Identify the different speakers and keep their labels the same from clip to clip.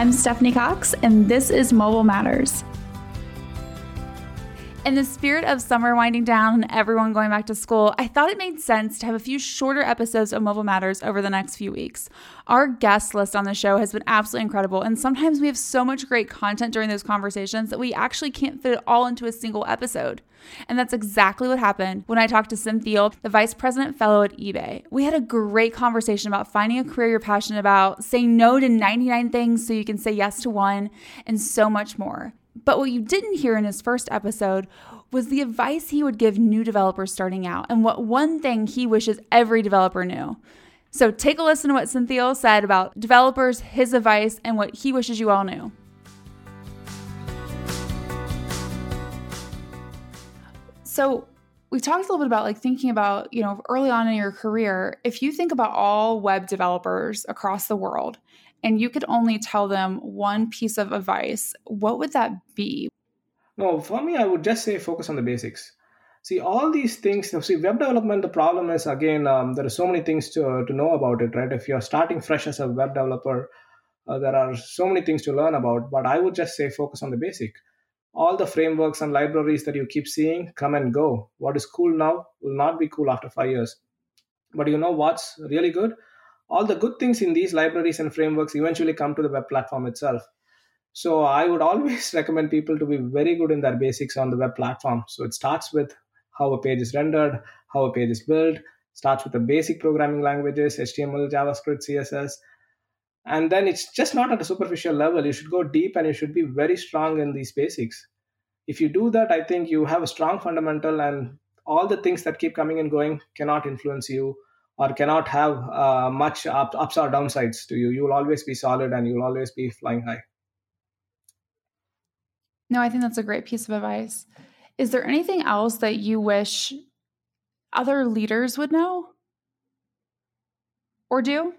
Speaker 1: I'm Stephanie Cox, and this is Mobile Matters. In the spirit of summer winding down and everyone going back to school, I thought it made sense to have a few shorter episodes of Mobile Matters over the next few weeks. Our guest list on the show has been absolutely incredible, and sometimes we have so much great content during those conversations that we actually can't fit it all into a single episode. And that's exactly what happened when I talked to Senthil, the Vice President Fellow at eBay. We had a great conversation about finding a career you're passionate about, saying no to 99 things so you can say yes to one, and so much more. But what you didn't hear in his first episode was the advice he would give new developers starting out and what one thing he wishes every developer knew. So take a listen to what Senthil said about developers, his advice, and what he wishes you all knew. So we talked a little bit about like thinking about, you know, early on in your career, if you think about all web developers across the world and you could only tell them one piece of advice, what would that be?
Speaker 2: No, for me, I would just say focus on the basics. See, all these things, see, web development, the problem is again, um, there are so many things to, to know about it, right? If you're starting fresh as a web developer, uh, there are so many things to learn about, but I would just say focus on the basic. All the frameworks and libraries that you keep seeing come and go. What is cool now will not be cool after five years. But you know what's really good? all the good things in these libraries and frameworks eventually come to the web platform itself. So I would always recommend people to be very good in their basics on the web platform. So it starts with how a page is rendered, how a page is built, starts with the basic programming languages, HTML, JavaScript, CSS. And then it's just not at a superficial level. You should go deep and you should be very strong in these basics. If you do that, I think you have a strong fundamental and all the things that keep coming and going cannot influence you or cannot have uh, much up, ups or downsides to you. You will always be solid and you'll always be flying high.
Speaker 1: No, I think that's a great piece of advice. Is there anything else that you wish other leaders would know or do?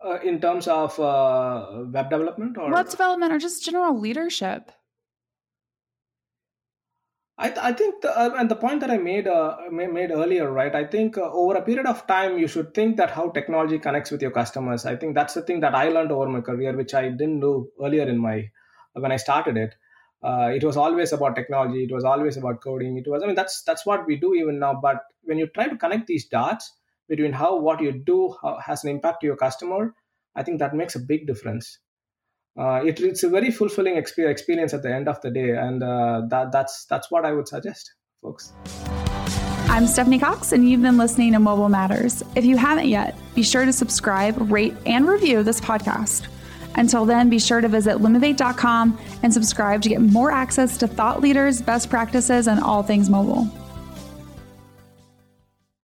Speaker 2: Uh, in terms of uh, web development or
Speaker 1: web development or just general leadership?
Speaker 2: I, th- I think the, uh, and the point that I made uh, made earlier, right? I think uh, over a period of time, you should think that how technology connects with your customers. I think that's the thing that I learned over my career, which I didn't do earlier in my when I started it. Uh, it was always about technology. It was always about coding. It was I mean that's that's what we do even now. But when you try to connect these dots between how what you do how, has an impact to your customer, I think that makes a big difference uh, it, it's a very fulfilling experience at the end of the day, and uh, that, that's that's what I would suggest, folks.
Speaker 1: I'm Stephanie Cox, and you've been listening to Mobile Matters. If you haven't yet, be sure to subscribe, rate, and review this podcast. Until then, be sure to visit lumavate.com and subscribe to get more access to thought leaders, best practices, and all things mobile.